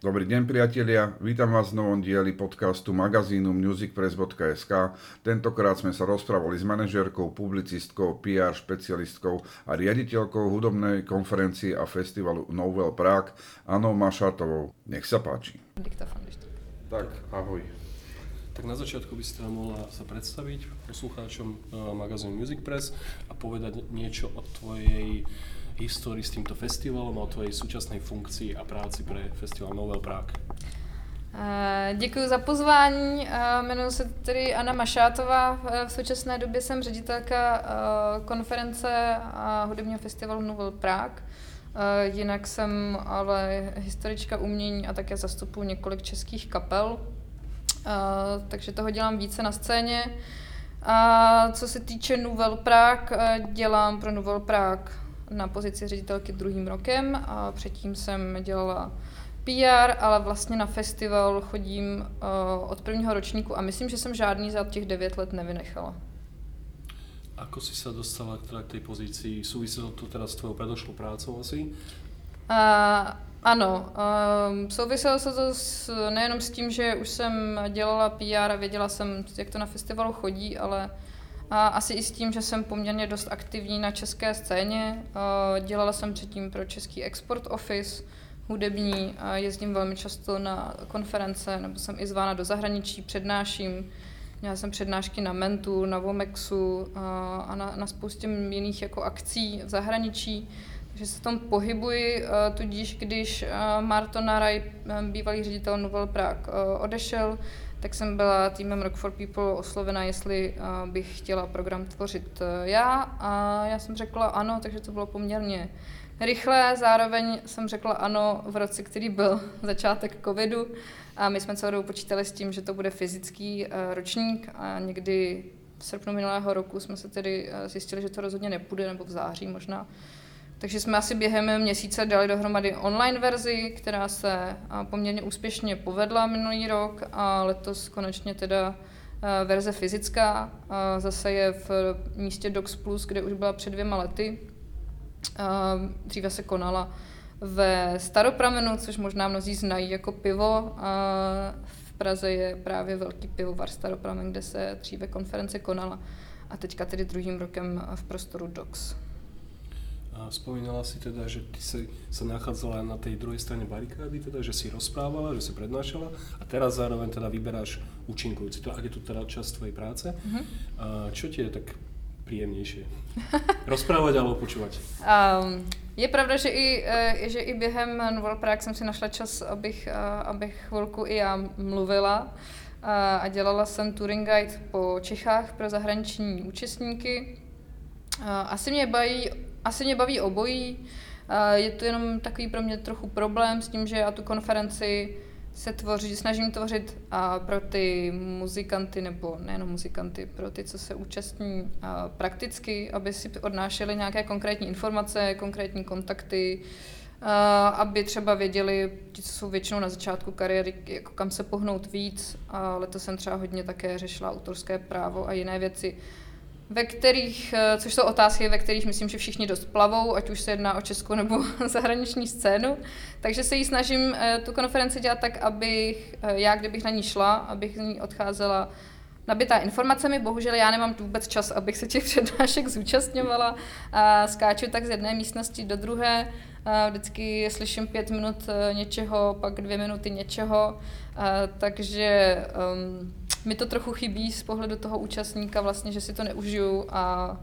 Dobrý deň priatelia, vítam vás v novom dieli podcastu magazínu musicpress.sk. Tentokrát sme sa rozprávali s manažérkou, publicistkou, PR špecialistkou a riaditeľkou hudobnej konferencie a festivalu Novel Prague Anou Mašatovou. Nech sa páči. To... Tak, ahoj. Tak na začiatku by si teda mohla sa predstaviť poslucháčom uh, magazínu Music Press a povedať niečo o tvojej histórii s týmto festivalom a o tvojej súčasnej funkcii a práci pre festival Novel Prague. Uh, Děkuji za pozvání. Uh, Jmenuji se tedy Anna Mašátová. Uh, V současné době jsem ředitelka konference a hudebního festivalu Novel Prague. Jinak jsem ale historička umění a také zastupuji několik českých kapel. Takže toho dělám více na scéně. A co se týče Nouvelle Prague, dělám pro Nouvelle Prague na pozici ředitelky druhým rokem a předtím jsem dělala PR, ale vlastně na festival chodím uh, od prvního ročníku a myslím, že jsem žádný za těch devět let nevynechala. Ako si sa dostala teda k tej pozícii? Súviselo to teda s tvojou predošlou prácou asi? Uh, ano, um, souviselo se to s, nejenom s tím, že už jsem dělala PR a věděla jsem, jak to na festivalu chodí, ale asi i s tím, že jsem poměrně dost aktivní na české scéně. Dělala jsem předtím pro Český Export Office, hudební, a jezdím velmi často na konference, nebo jsem i zvána do zahraničí, přednáším. Měla jsem přednášky na Mentu, na Vomexu a, a na, na spoustě jiných jako akcí v zahraničí. Takže se v tom pohybuji, a tudíž když a, Marto Naraj, bývalý ředitel Novel Prague, odešel, tak jsem byla týmem Rock for People oslovena, jestli bych chtěla program tvořit já. A já jsem řekla ano, takže to bylo poměrně rychle, zároveň jsem řekla ano v roce, který byl začátek covidu. A my jsme celou dobu počítali s tím, že to bude fyzický ročník. A někdy v srpnu minulého roku jsme se tedy zjistili, že to rozhodně nepůjde, nebo v září možná. Takže jsme asi během měsíce dali dohromady online verzi, která se poměrně úspěšně povedla minulý rok a letos konečně teda verze fyzická. Zase je v místě Docs Plus, kde už byla před dvěma lety. Dříve se konala ve Staropramenu, což možná mnozí znají jako pivo. V Praze je právě velký pivovar Staropramen, kde se dříve konference konala. A teďka tedy druhým rokem v prostoru Docs. A spomínala si teda, že ty si sa nachádzala na tej druhej strane barikády, teda, že si rozprávala, že si prednášala a teraz zároveň teda vyberáš účinkujúci. To, ak je to teda časť tvojej práce, mm-hmm. a čo ti je tak príjemnejšie? Rozprávať alebo počúvať? Um, je pravda, že i, že i během Novel Prague jsem si našla čas, abych, abych chvilku i já mluvila a dělala jsem touring guide po Čechách pro zahraniční účastníky. Asi mě baví asi mě baví obojí. Je to jenom takový pro mě trochu problém s tím, že já tu konferenci se tvoří, snažím tvořit pro ty muzikanty, nebo nejenom muzikanty, pro ty, co se účastní prakticky, aby si odnášeli nějaké konkrétní informace, konkrétní kontakty, aby třeba věděli, ti, co jsou většinou na začátku kariéry, jako kam se pohnout víc. Ale to jsem třeba hodně také řešila autorské právo a jiné věci ve kterých, eh, což jsou otázky, ve kterých myslím, že všichni dost plavou, ať už se jedná o českou nebo zahraniční scénu. Takže se jí snažím eh, tu konferenci dělat tak, abych eh, já, kdybych na ní šla, abych z ní odcházela nabitá informacemi. Bohužel já nemám vůbec čas, abych se těch přednášek zúčastňovala. A skáču tak z jedné místnosti do druhé. Vždycky slyším pět minut něčeho, pak dvě minuty něčeho. Takže um, mi to trochu chybí z pohledu toho účastníka, vlastně, že si to neužiju a,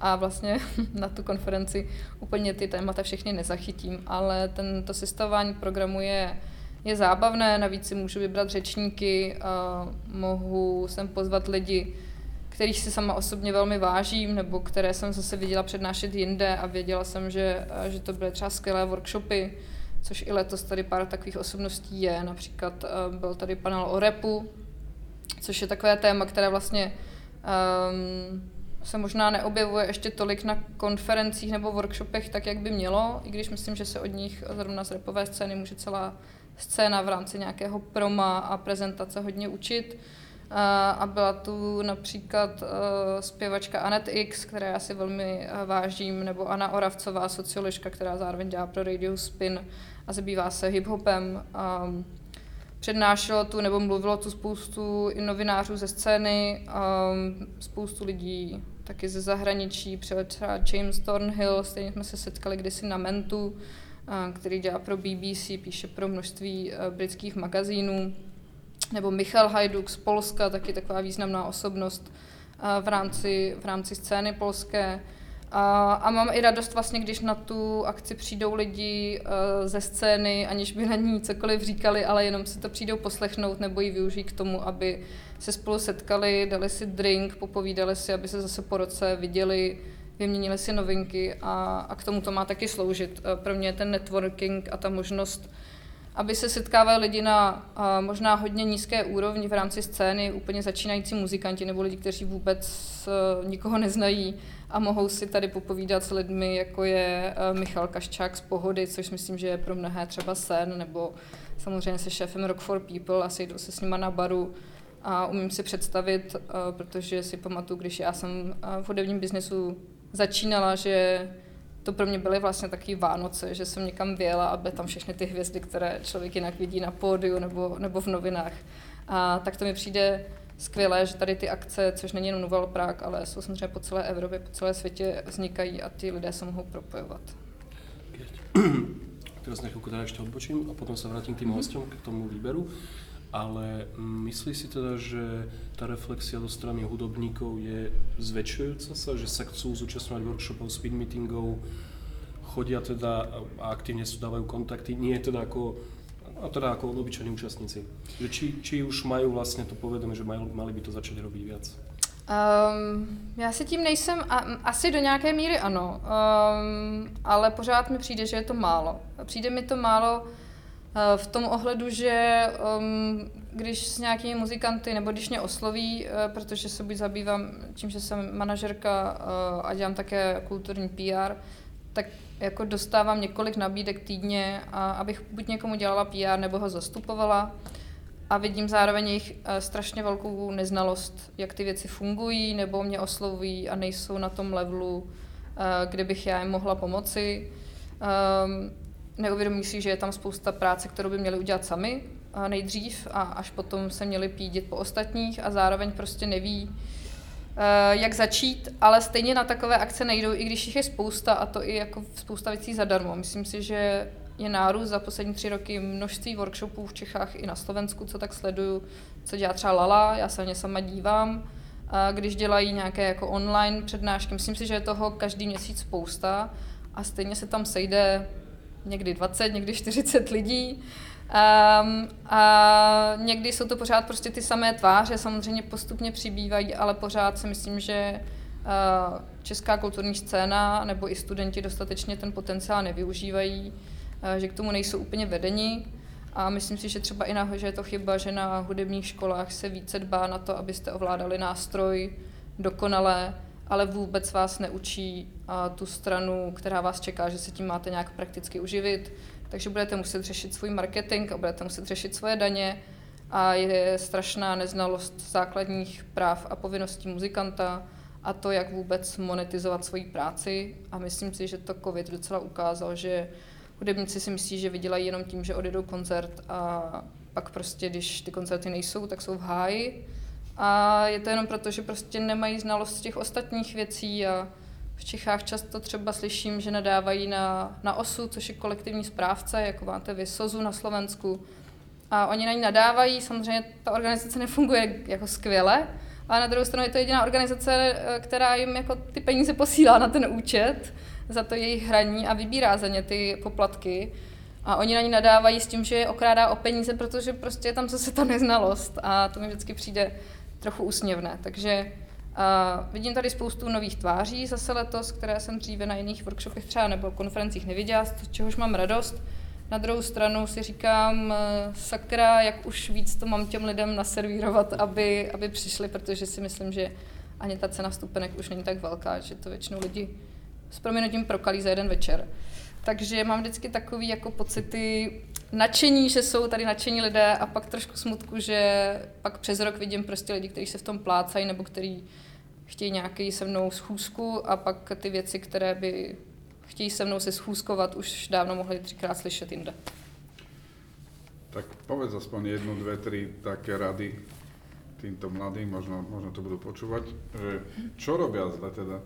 a vlastně na tu konferenci úplně ty témata všechny nezachytím, ale ten, to sestavování programu je, je zábavné, navíc si můžu vybrat řečníky, mohu sem pozvat lidi, kterých si sama osobně velmi vážím, nebo které jsem zase viděla přednášet jinde a věděla jsem, že, že to byly třeba skvělé workshopy, což i letos tady pár takových osobností je. Například byl tady panel o repu, což je takové téma, které vlastně um, se možná neobjevuje ještě tolik na konferencích nebo workshopech tak, jak by mělo, i když myslím, že se od nich zrovna z repové scény může celá scéna v rámci nějakého proma a prezentace hodně učit. A byla tu například uh, zpěvačka Anet X, která já si velmi uh, vážím, nebo Anna Oravcová, socioložka, která zároveň dělá pro Radio Spin a zabývá se hip-hopem. Um, přednášelo tu nebo mluvilo tu spoustu i novinářů ze scény, um, spoustu lidí taky ze zahraničí, třeba James Thornhill, stejně jsme se setkali kdysi na Mentu, který dělá pro BBC, píše pro množství britských magazínů, nebo Michal Hajduk z Polska, taky taková významná osobnost uh, v rámci, v rámci scény polské. A, a mám i radost vlastně, když na tu akci přijdou lidi uh, ze scény, aniž by na ní cokoliv říkali, ale jenom si to přijdou poslechnout nebo ji využijí k tomu, aby se spolu setkali, dali si drink, popovídali si, aby se zase po roce viděli, vyměnili si novinky a, a k tomu to má taky sloužit. Uh, pro mě ten networking a ta možnost aby se setkávali lidi na možná hodně nízké úrovni v rámci scény, úplně začínající muzikanti nebo lidi, kteří vůbec uh, nikoho neznají a mohou si tady popovídat s lidmi, jako je uh, Michal Kaščák z Pohody, což myslím, že je pro mnohé třeba sen, nebo samozřejmě se šéfem Rock for People a sejdou se s nima na baru a umím si představit, uh, protože si pamatuju, když já jsem v hudebním biznesu začínala, že to pro mě byly vlastně taky Vánoce, že jsem někam vyjela a byly tam všechny ty hvězdy, které člověk jinak vidí na pódiu nebo, nebo v novinách. A tak to mi přijde skvělé, že tady ty akce, což není jenom Novel Prague, ale jsou samozřejmě po celé Evropě, po celé světě vznikají a ty lidé se mohou propojovat. Teraz na teda ešte odbočím a potom sa vrátim k tým hostom, k tomu výberu. Ale myslí si teda, že tá reflexia do strany hudobníkov je zväčšujúca sa, že sa chcú zúčastňovať workshopov, speed meetingov, chodia teda a aktívne sú dávajú kontakty, nie teda ako a teda ako obyčajní účastníci. Že či, či už mají vlastně to povedomí, že mali, mali by to začít robiť viac? Um, já si tím nejsem, a, asi do nějaké míry ano, um, ale pořád mi přijde, že je to málo. Přijde mi to málo v tom ohledu, že um, když s nějakými muzikanty, nebo když mě osloví, uh, protože se buď zabývám tím, že jsem manažerka uh, a dělám také kulturní PR, tak jako dostávám několik nabídek týdně, a abych buď někomu dělala PR nebo ho zastupovala. A vidím zároveň jejich eh, strašně velkou neznalost, jak ty věci fungují, nebo mě oslovují a nejsou na tom levelu, eh, kde bych já jim mohla pomoci. Ehm, neuvědomí si, že je tam spousta práce, kterou by měli udělat sami nejdřív a až potom se měli pídit po ostatních a zároveň prostě neví, Eh, jak začít, ale stejně na takové akce nejdou, i když jich je spousta a to i jako spousta věcí zadarmo. Myslím si, že je nárůst za poslední tři roky množství workshopů v Čechách i na Slovensku, co tak sleduju, co dělá třeba Lala, já se na ně sama dívám, když dělají nějaké jako online přednášky. Myslím si, že je toho každý měsíc spousta a stejně se tam sejde někdy 20, někdy 40 lidí Um, a někdy jsou to pořád prostě ty samé tváře, samozřejmě postupně přibývají, ale pořád si myslím, že uh, česká kulturní scéna nebo i studenti dostatečně ten potenciál nevyužívají, uh, že k tomu nejsou úplně vedeni. A myslím si, že třeba i na, že je to chyba, že na hudebních školách se více dbá na to, abyste ovládali nástroj dokonale, ale vůbec vás neučí uh, tu stranu, která vás čeká, že se tím máte nějak prakticky uživit, takže budete muset řešit svůj marketing a budete muset řešit svoje daně. A je strašná neznalost základních práv a povinností muzikanta a to, jak vůbec monetizovat svoji práci. A myslím si, že to covid docela ukázal, že hudebníci si myslí, že vydělají jenom tím, že odjedou koncert a pak prostě, když ty koncerty nejsou, tak jsou v háji a je to jenom proto, že prostě nemají znalost těch ostatních věcí a v Čechách často třeba slyším, že nadávají na, na OSU, což je kolektivní správce, jako máte vy SOZu na Slovensku. A oni na ní nadávají, samozřejmě ta organizace nefunguje jako skvěle, ale na druhou stranu je to jediná organizace, eh, která jim jako ty peníze posílá na ten účet za to jejich hraní a vybírá za ně ty poplatky. A oni na ní nadávají s tím, že je okrádá o peníze, protože prostě je tam zase ta neznalost a to mi vždycky přijde trochu úsměvné. Takže a vidím tady spoustu nových tváří zase letos, které jsem dříve na jiných workshopech třeba nebo konferencích neviděla, z čehož mám radost. Na druhou stranu si říkám, eh, sakra, jak už víc to mám těm lidem naservírovat, aby, aby přišli, protože si myslím, že ani ta cena stupenek už není tak velká, že to většinou lidi s proměnutím prokalí za jeden večer. Takže mám vždycky takový jako pocity nadšení, že jsou tady nadšení lidé a pak trošku smutku, že pak přes rok vidím prostě lidi, kteří se v tom plácají nebo kteří chtějí nějaký se mnou schůzku a pak ty věci, které by chtějí se mnou se schůzkovat, už dávno mohli třikrát slyšet jinde. Tak povedz aspoň jednu, dve, tri také rady týmto mladým, možno, možno to budú počúvať, že čo robia zle teda?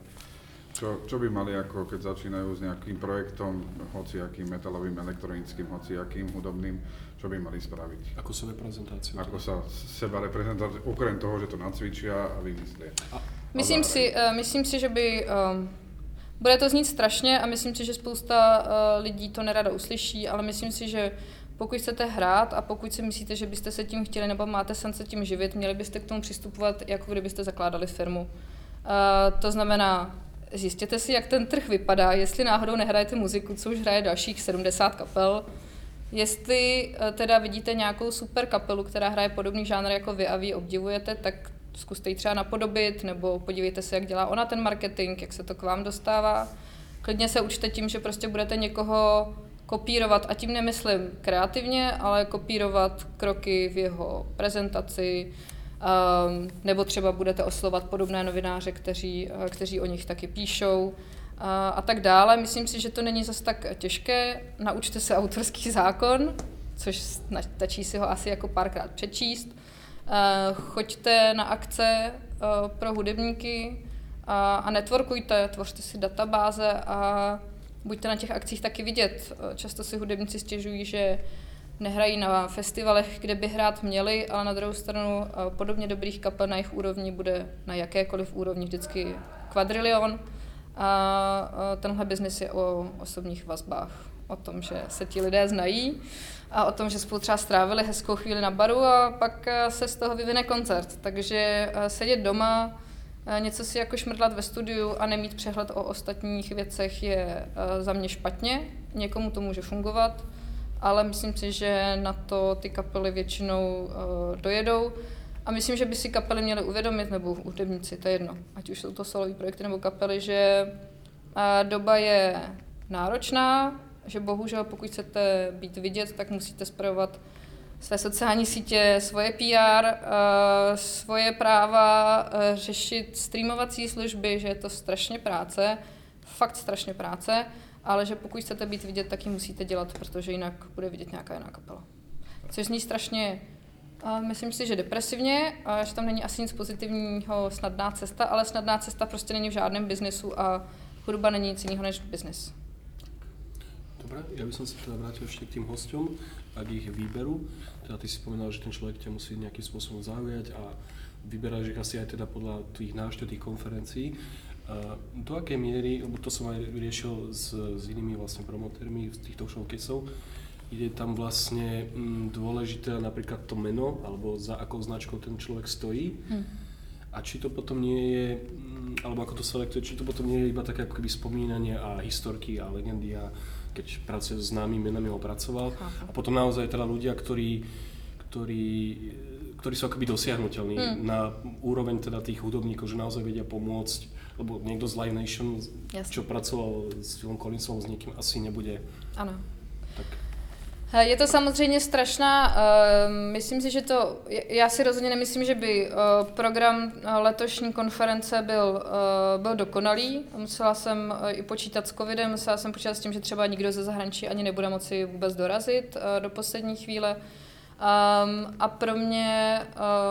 Čo, čo by mali ako keď začínajú s nejakým projektom, hociakým metalovým, elektronickým, hociakým hudobným, čo by mali spraviť? Ako sebe prezentáciu. Ako sa seba reprezentovať, okrem toho, že to nacvičia a vymyslia. A, myslím, a si, uh, myslím si, že by... Um, bude to znít strašně a myslím si, že spousta uh, lidí to nerada uslyší, ale myslím si, že pokud chcete hrát a pokud si myslíte, že byste se tím chtěli nebo máte sen se tím živit, měli byste k tomu přistupovat, jako kdybyste zakládali firmu. Uh, to znamená, zjistěte si, jak ten trh vypadá, jestli náhodou nehrajete muziku, co už hraje dalších 70 kapel, jestli uh, teda vidíte nějakou super kapelu, která hraje podobný žánr jako vy a vy obdivujete, tak zkuste ji třeba napodobit, nebo podívejte se, jak dělá ona ten marketing, jak se to k vám dostává. Klidně se učte tím, že prostě budete někoho kopírovat, a tím nemyslím kreativně, ale kopírovat kroky v jeho prezentaci, um, nebo třeba budete oslovat podobné novináře, kteří, uh, kteří o nich taky píšou a, a tak dále. Myslím si, že to není zase tak těžké. Naučte se autorský zákon, což stačí si ho asi jako párkrát přečíst. Uh, choďte na akce pro hudebníky a, a networkujte, tvořte si databáze a buďte na těch akcích taky vidět. Často si hudebníci stěžují, že nehrají na festivalech, kde by hrát měli, ale na druhou stranu eh, podobně dobrých kapel na jejich úrovni bude na jakékoliv úrovni vždycky kvadrilion. A eh, tenhle biznis je o osobních vazbách, o tom, že se ti lidé znají a o tom, že spolu třeba strávili hezkou chvíli na baru a pak eh, se z toho vyvine koncert. Takže sedět doma, něco si jako šmrdlat ve studiu a nemít přehled o ostatních věcech je za mě špatně. Někomu to může fungovat, ale myslím si, že na to ty kapely většinou dojedou. A myslím, že by si kapely měly uvědomit, nebo hudebníci, to je jedno, ať už jsou to solové projekty nebo kapely, že doba je náročná, že bohužel pokud chcete být vidět, tak musíte spravovat své sociální sítě, svoje PR, uh, svoje práva, uh, řešit streamovací služby, že je to strašně práce, fakt strašně práce, ale že pokud chcete být vidět, tak ji musíte dělat, protože jinak bude vidět nějaká jiná kapela. Což zní strašně, uh, myslím si, že depresivně, a že tam není asi nic pozitivního, snadná cesta, ale snadná cesta prostě není v žádném biznesu a hudba není nic jiného než biznis. Dobre, ja by som sa teda vrátil ešte k tým hosťom a k ich výberu. Teda ty si povedal, že ten človek ťa musí nejakým spôsobom zaujať a vyberáš ich asi aj teda podľa tých návštev, tých konferencií. A do miery, lebo to som aj riešil s, s inými vlastne promotérmi z týchto showcaseov, je tam vlastne mm, dôležité napríklad to meno, alebo za akou značkou ten človek stojí. Hmm. A či to potom nie je, mm, alebo ako to selektuje, či to potom nie je iba také ako keby spomínanie a historky a legendy a keď pracuje s známymi menami, ho pracoval. A potom naozaj teda ľudia, ktorí, ktorí, ktorí sú akoby dosiahnutelní hmm. na úroveň teda tých hudobníkov, že naozaj vedia pomôcť, lebo niekto z Live Nation, Jasne. čo pracoval s Philom Collinsom, s niekým asi nebude. Ano. Tak je to samozřejmě strašná, uh, myslím si, že to, já si rozhodně nemyslím, že by uh, program letošní konference byl, uh, byl dokonalý. Musela jsem i počítat s covidem, musela jsem počítat s tím, že třeba nikdo ze zahraničí ani nebude moci vůbec dorazit do poslední chvíle. Um, a pro mě,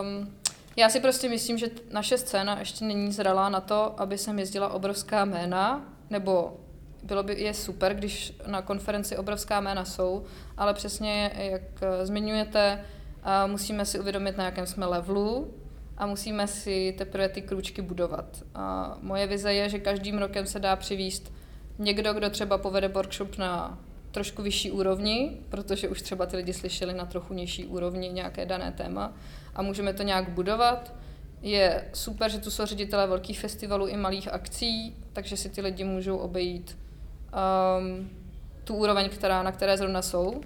um, já si prostě myslím, že naše scéna ještě není zralá na to, aby sem jezdila obrovská jména, nebo bylo by, je super, když na konferenci obrovská jména jsou, ale přesně jak eh, zmiňujete, musíme si uvědomit, na jakém jsme levelu a musíme si teprve ty krůčky budovat. A moje vize je, že každým rokem se dá přivíst někdo, kdo třeba povede workshop na trošku vyšší úrovni, protože už třeba ty lidi slyšeli na trochu nižší úrovni nějaké dané téma a můžeme to nějak budovat. Je super, že tu jsou ředitelé velkých festivalů i malých akcí, takže si ty lidi můžou obejít um, tu úroveň, která, na které zrovna jsou.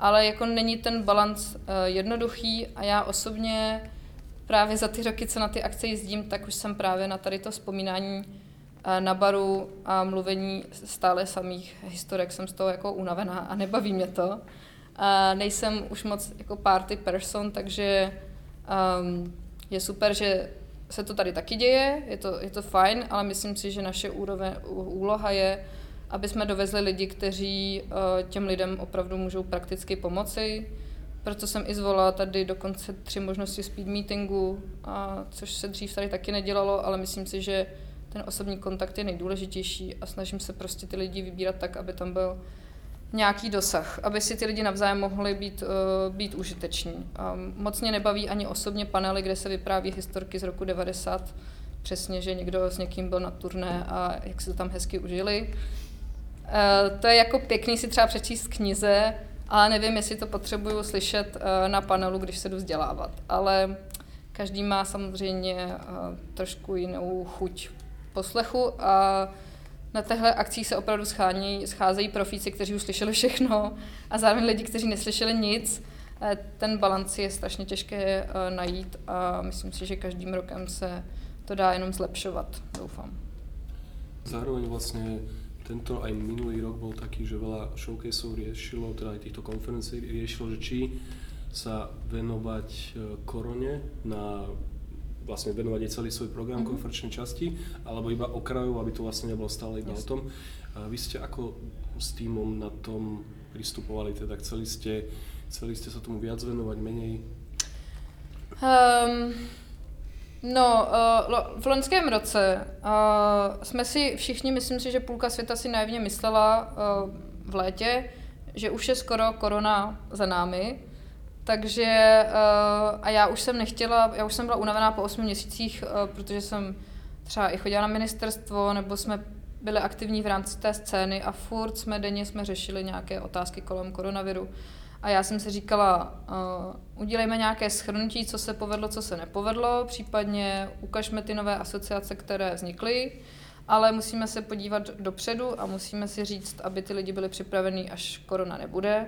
Ale jako není ten balans uh, jednoduchý a já osobně právě za ty roky, co na ty akce jezdím, tak už jsem právě na tady to vzpomínání na baru a mluvení stále samých historek jsem z toho jako unavená a nebaví mě to. A nejsem už moc jako party person, takže um, je super, že se to tady taky děje, je to, je to fajn, ale myslím si, že naše úroveň, úloha je aby jsme dovezli lidi, kteří těm lidem opravdu můžou prakticky pomoci. Proto jsem i zvolila tady dokonce tři možnosti speed meetingu, a což se dřív tady taky nedělalo, ale myslím si, že ten osobní kontakt je nejdůležitější a snažím se prostě ty lidi vybírat tak, aby tam byl nějaký dosah, aby si ty lidi navzájem mohli být, uh, být užiteční. A moc mě nebaví ani osobně panely, kde se vypráví historky z roku 90, přesně, že někdo s někým byl na turné a jak se to tam hezky užili. Uh, to je jako pěkný si třeba přečíst knize, ale nevím, jestli to potřebuju slyšet uh, na panelu, když se jdu vzdělávat. Ale každý má samozřejmě trošku jinou chuť poslechu a na těchto akcích se opravdu schání, scházejí profíci, kteří už slyšeli všechno a zároveň lidi, kteří neslyšeli nic. Eh, ten balans je strašně těžké eh, najít a myslím si, že každým rokem se to dá jenom zlepšovat, doufám. Zároveň vlastně tento aj minulý rok bol taký, že veľa showcaseov riešilo, teda aj týchto konferencií riešilo, že či sa venovať eh, korone na vlastne venovať aj celý svoj program mm-hmm. konferenčnej časti, alebo iba okrajov, aby to vlastne nebolo stále iba yes. o tom. A vy ste ako s týmom na tom pristupovali, teda chceli ste, chceli ste sa tomu viac venovať, menej? Um, no, uh, v loňském roce uh, jsme si všichni, myslím si, že půlka světa si naivně myslela uh, v létě, že už je skoro korona za námi, takže uh, a já už jsem nechtěla, já už jsem byla unavená po 8 měsících, uh, protože jsem třeba i chodila na ministerstvo, nebo jsme byli aktivní v rámci té scény a furt jsme denně jsme řešili nějaké otázky kolem koronaviru. A já jsem si říkala, uh, udělejme nějaké schrnutí, co se povedlo, co se nepovedlo, případně ukažme ty nové asociace, které vznikly, ale musíme se podívat dopředu a musíme si říct, aby ty lidi byli připravení, až korona nebude,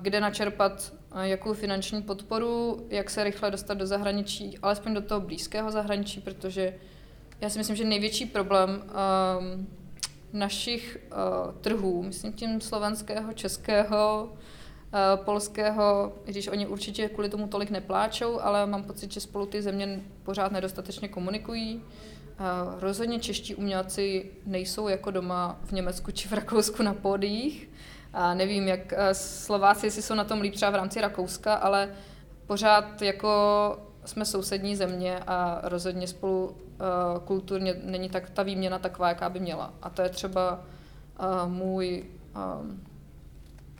kde načerpat jakou finanční podporu, jak se rychle dostat do zahraničí, alespoň do toho blízkého zahraničí, protože já si myslím, že největší problém um, našich uh, trhů, myslím tím slovenského, českého, uh, polského, když oni určitě kvůli tomu tolik nepláčou, ale mám pocit, že spolu ty země pořád nedostatečně komunikují. Uh, rozhodně čeští umělci nejsou jako doma v Německu či v Rakousku na pódiích. A nevím, jak eh, Slováci si jsou na tom líp třeba v rámci Rakouska, ale pořád jako jsme sousední země a rozhodně spolu uh, kulturně není tak ta výměna taková, jaká by měla. A to je třeba uh, můj...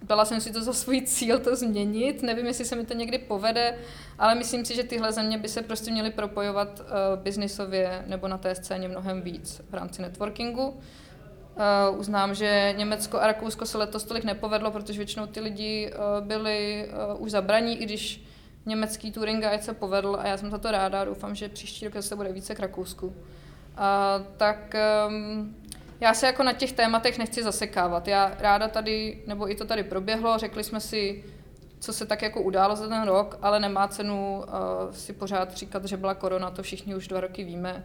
Dala jsem si to za svůj cíl to změnit, nevím, jestli se mi to někdy povede, ale myslím si, že tyhle země by se prostě měly propojovat uh, biznisově nebo na té scéně mnohem víc v rámci networkingu. Uh, uznám, že Německo a Rakousko se letos tolik nepovedlo, protože většinou ty lidi uh, byli uh, už zabraní, i když německý touring guide se povedl a já jsem za to ráda, doufám, že příští rok se bude více k Rakousku. Uh, tak um, já se jako na těch tématech nechci zasekávat. Já ráda tady, nebo i to tady proběhlo, řekli jsme si, co se tak jako událo za ten rok, ale nemá cenu uh, si pořád říkat, že byla korona, to všichni už dva roky víme.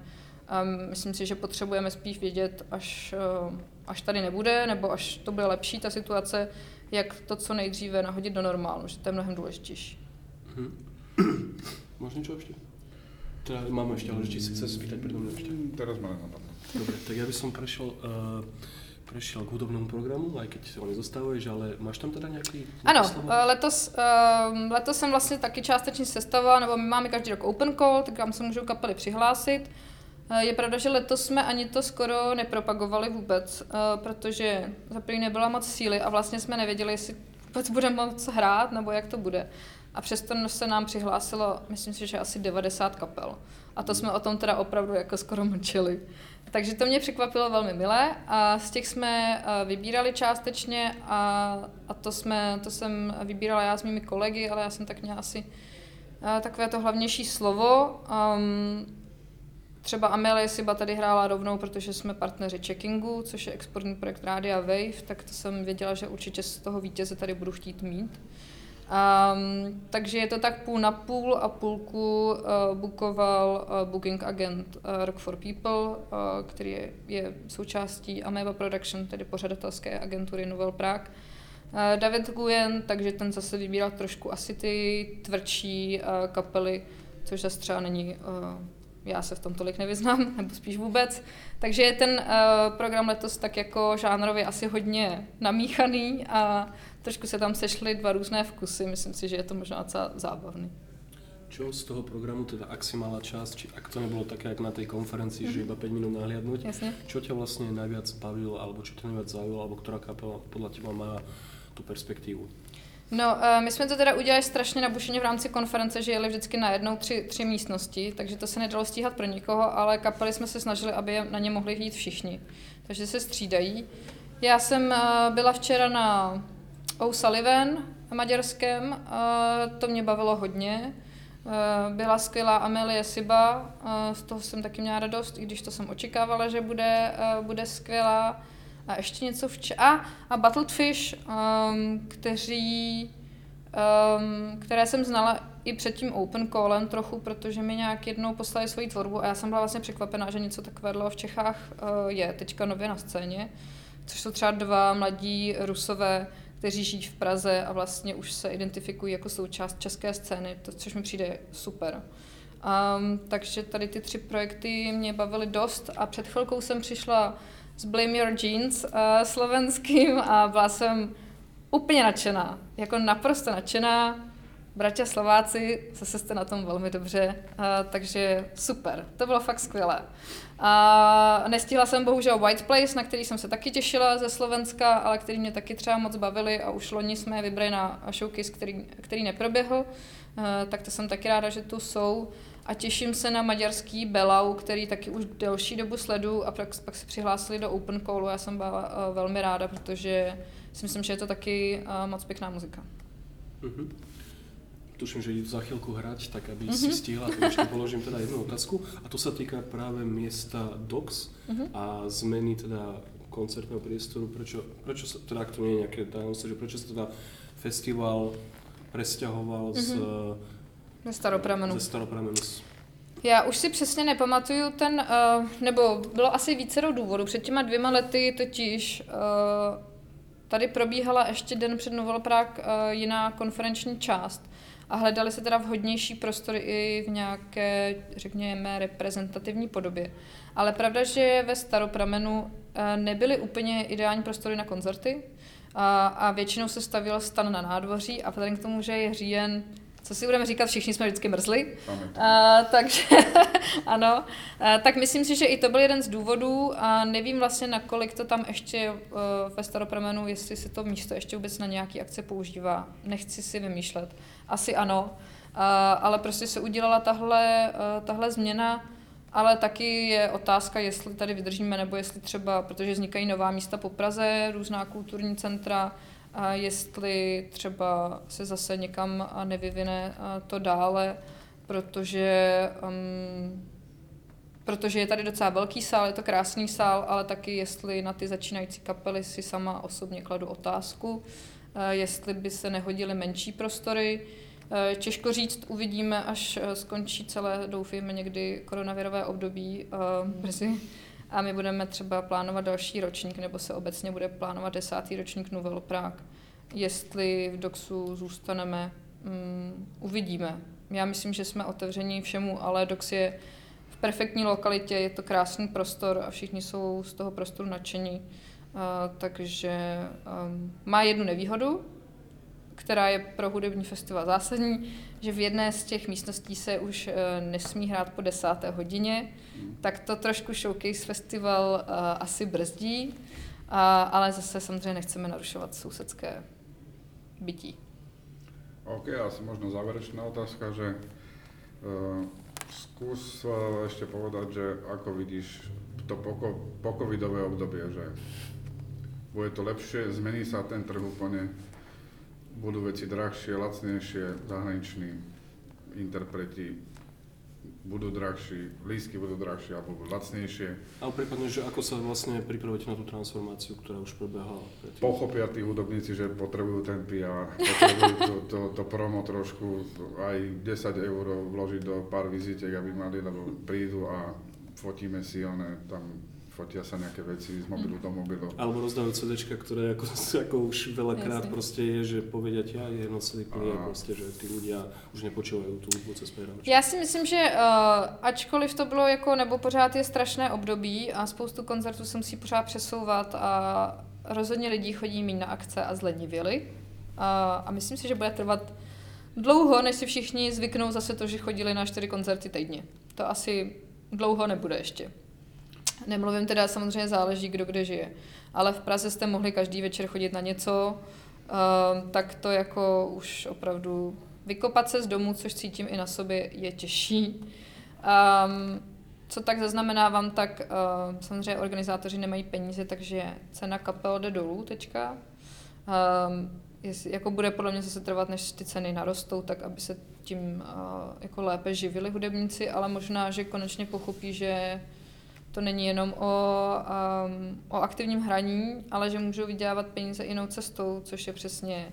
A myslím si, že potřebujeme spíš vědět, až, eh, až tady nebude, nebo až to bude lepší ta situace, jak to co nejdříve nahodit do normálu, že to je mnohem důležitější. Hmm. Máš něco ještě? Teda máme ještě, ale ještě si chce spýtať mnou ještě. Teraz máme na Dobre, tak ja by som prešiel, uh, prešiel k hudobnému programu, aj keď ho nezostávuješ, ale máš tam teda nějaký Ano? Eh, letos, uh, letos jsem vlastně taky částečně sestavovala, nebo my máme každý rok open call, tak tam se můžou kapely přihlásit. Eh, je pravda, že letos jsme ani to skoro nepropagovali vůbec, eh, protože za první nebyla moc síly a vlastně jsme nevěděli, jestli vůbec budeme moc hrát nebo jak to bude. A přesto se nám přihlásilo, myslím si, že asi 90 kapel. A to jsme o tom teda opravdu jako skoro mlčeli. Takže to mě překvapilo velmi milé a z těch jsme eh, vybírali částečně a, a to, jsme, to jsem vybírala já s mými kolegy, ale já jsem tak měla asi takové to hlavnější slovo. Um, Třeba Amelie Siba tady hrála rovnou, protože jsme partneři Checkingu, což je exportní projekt Rádia Wave, tak to jsem věděla, že určitě z toho vítěze tady budu chtít mít. Um, takže je to tak půl na půl a půlku uh, bukoval uh, booking agent uh, Rock for People, uh, který je, je součástí Ameba Production, tedy pořadatelské agentury Novel Prague. Uh, David Guyen, takže ten zase vybíral trošku asi ty tvrdší uh, kapely, což zase třeba není uh, já se v tom tolik nevyznám, nebo spíš vůbec. Takže je ten uh, program letos tak jako žánrově asi hodně namíchaný a trošku se tam sešly dva různé vkusy. Myslím si, že je to možná docela zábavný. Čo z toho programu, teda ak si mala čas, či ak to nebolo také, jak na tej konferencii, mm. že iba 5 minút nahliadnúť, Jasne. čo ťa vlastne najviac bavilo, alebo čo ťa najviac zaujalo, alebo ktorá kapela podľa teba má tú perspektívu? No, uh, my jsme to teda udělali strašně nabušeně v rámci konference, že jeli vždycky na jednou tři, tři místnosti, takže to se nedalo stíhat pro nikoho, ale kapely jsme se snažili, aby na ně mohli jít všichni. Takže se střídají. Já jsem uh, byla včera na O'Sullivan maďarském, uh, to mě bavilo hodně. Byla skvělá Amelie Siba, z toho jsem taky měla radost, i když to jsem očekávala, že bude, bude skvělá a ještě něco vče- a, a Battled Fish, um, kteří, um, které jsem znala i před tím open callem trochu, protože mi nějak jednou poslali svoji tvorbu a já jsem byla vlastně překvapená, že něco takového v Čechách uh, je teďka nově na scéně, což jsou třeba dva mladí rusové, kteří žijí v Praze a vlastně už se identifikují jako součást české scény, to, což mi přijde super. Um, takže tady ty tři projekty mě bavily dost a před chvilkou jsem přišla s Blame Your Jeans uh, slovenským a byla jsem úplně nadšená, jako naprosto nadšená. Bratia Slováci, zase jste na tom velmi dobře, uh, takže super, to bylo fakt skvělé. A nestihla jsem bohužel White Place, na který jsem se taky těšila ze Slovenska, ale který mě taky třeba moc bavili a už loni jsme je vybrali na showcase, který, který neproběhl, uh, tak to jsem taky ráda, že tu jsou a těším se na maďarský Belau, který taky už delší dobu sledu a pak, pak se přihlásili do Open Callu. Já jsem byla uh, velmi ráda, protože si myslím, že je to taky uh, moc pěkná muzika. Uh-huh. Tuším, že idú za chvíľku hrať, tak aby uh-huh. si stihla, to ešte položím teda jednu otázku. A to sa týka práve miesta DOX uh-huh. a zmeny teda koncertného priestoru. Prečo, prečo sa, teda ak to nie je nejaké tajomstvo, že prečo sa teda festival presťahoval uh-huh. z ze staropramenu. Ze staropramenu. Já už si přesně nepamatuju ten, uh, nebo bylo asi více důvodů. Před těma dvěma lety totiž uh, tady probíhala ještě den před Prague uh, jiná konferenční část a hledali se teda vhodnější prostory i v nějaké, řekněme, reprezentativní podobě. Ale pravda, že ve staropramenu nebyly úplně ideální prostory na koncerty a, a většinou se stavil stan na nádvoří a vzhledem k tomu, že je říjen, co si budeme říkat, všichni jsme vždycky mrzli. Uh, takže ano, uh, tak myslím si, že i to byl jeden z důvodů a nevím vlastně, nakolik to tam ještě uh, ve Staropramenu, jestli se to místo ještě vůbec na nějaký akce používá. Nechci si vymýšlet. Asi ano, uh, ale prostě se udělala tahle, uh, tahle změna, ale taky je otázka, jestli tady vydržíme, nebo jestli třeba, protože vznikají nová místa po Praze, různá kulturní centra, a jestli třeba se zase někam nevyvine to dále, protože, um, protože je tady docela velký sál, je to krásný sál, ale taky jestli na ty začínající kapely si sama osobně kladu otázku, jestli by se nehodily menší prostory. Těžko říct, uvidíme, až skončí celé, doufejme, někdy koronavirové období brzy a my budeme třeba plánovat další ročník, nebo se obecně bude plánovat desátý ročník Novel Prague. Jestli v DOXu zůstaneme, um, uvidíme. Já myslím, že jsme otevření všemu, ale DOX je v perfektní lokalitě, je to krásný prostor a všichni jsou z toho prostoru nadšení. Uh, takže um, má jednu nevýhodu, která je pro hudební festival zásadní, že v jedné z těch místností se už uh, nesmí hrát po desáté hodině, tak to trošku Showcase Festival uh, asi brzdí, ale zase samozřejmě nechceme narušovat sousedské bytí. OK, asi možno záverečná otázka, že uh, skús uh, ešte povedať, že ako vidíš to poko, pokovidové obdobie, že bude to lepšie, zmení sa ten trh úplne, budú veci drahšie, lacnejšie, zahraniční interpreti budú drahší, lístky budú drahšie alebo budú lacnejšie. A prípadne, že ako sa vlastne pripravujete na tú transformáciu, ktorá už prebehla? Predtým? Pochopia tí hudobníci, že potrebujú ten PR, potrebujú to, to, to promo trošku, aj 10 eur vložiť do pár vizitek, aby mali, lebo prídu a fotíme si one tam fotia sa nejaké veci z mobilu do mobilu. Alebo rozdávajú CDčka, ktoré ako, ako už veľakrát Jasne. proste je, že povedia ti, aj je nocený plný a A. proste, že tí ľudia už nepočúvajú tú hudbu cez prehrávač. Já si myslím, že uh, ačkoliv to bylo jako, nebo pořád je strašné období a spoustu koncertů se musí pořád přesouvat a rozhodně lidi chodí méně na akce a zlenivěli. A, a myslím si, že bude trvat dlouho, než si všichni zvyknou zase to, že chodili na čtyři koncerty týdně. To asi dlouho nebude ještě. Nemluvím teda, samozřejmě záleží, kdo kde žije. Ale v Praze jste mohli každý večer chodit na něco, uh, tak to jako už opravdu vykopat se z domu, což cítím i na sobě, je těžší. Um, co tak zaznamenávám, tak uh, samozřejmě organizátoři nemají peníze, takže cena kapel jde dolů teďka. Um, jako bude podle mě zase trvat, než ty ceny narostou, tak aby se tím uh, jako lépe živili hudebníci, ale možná, že konečně pochopí, že to není jenom o, um, o aktivním hraní, ale že můžou vydělávat peníze jinou cestou, což je přesně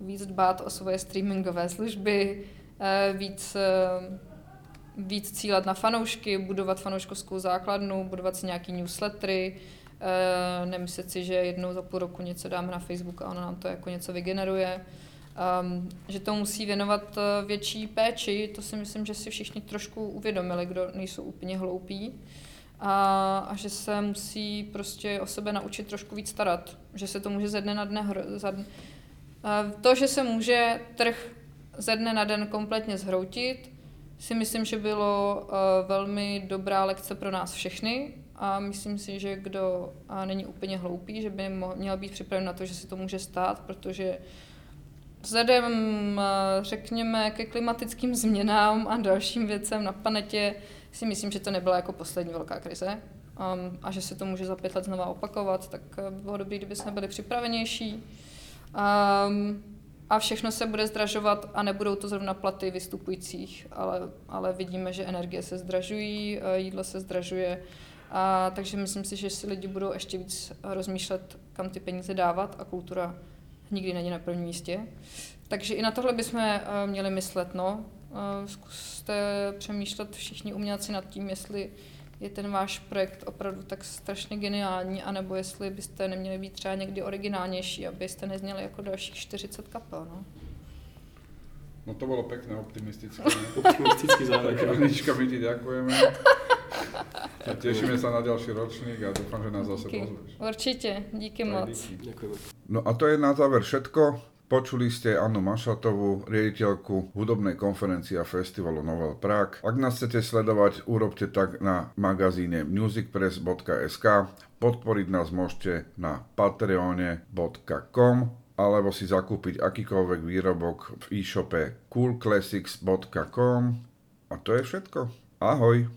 víc dbát o svoje streamingové služby, eh, víc, eh, víc cílet na fanoušky, budovat fanouškovskou základnu, budovat si nějaký newslettery, eh, nemyslet si, že jednou za půl roku něco dáme na Facebook a ono nám to jako něco vygeneruje. Um, že to musí věnovat větší péči, to si myslím, že si všichni trošku uvědomili, kdo nejsou úplně hloupí. A, a že se musí prostě o sebe naučit trošku víc starat. Že se to může ze dne na dne hro, za, dn- a to, že se může trh ze dne na den kompletně zhroutit, si myslím, že bylo velmi dobrá lekce pro nás všechny a myslím si, že kdo není úplně hloupý, že by měl být připraven na to, že se to může stát, protože vzhledem, řekněme, ke klimatickým změnám a dalším věcem na planetě si myslím, že to nebyla jako poslední velká krize um, a že se to může za pět let znova opakovat, tak by bylo dobré, kdyby jsme byli připravenější. Um, a všechno se bude zdražovat a nebudou to zrovna platy vystupujících, ale, ale vidíme, že energie se zdražují, eh, jídlo se zdražuje, a, takže myslím si, že si lidi budou ještě víc rozmýšlet, kam ty peníze dávat a kultura nikdy není na prvním místě. Takže i na tohle bychom eh, měli myslet. No. Eh, Zkuste přemýšlet všichni umělci nad tím, jestli je ten váš projekt opravdu tak strašně geniální, anebo jestli byste neměli být třeba někdy originálnější, abyste nezněli jako dalších 40 kapel. No. No to bolo pekné, optimistické. Optimistický záver. Anička, my ti ďakujeme. A tešíme sa na ďalší ročník a dúfam, že nás zase Díky. pozveš. Určitě, díky Tak moc. díky. Ďakujeme. No a to je na záver všetko. Počuli ste Annu Mašatovú, riaditeľku hudobnej konferencie a festivalu Novel Prague. Ak nás chcete sledovať, urobte tak na magazíne musicpress.sk. Podporiť nás môžete na patreone.com alebo si zakúpiť akýkoľvek výrobok v e-shope coolclassics.com. A to je všetko. Ahoj!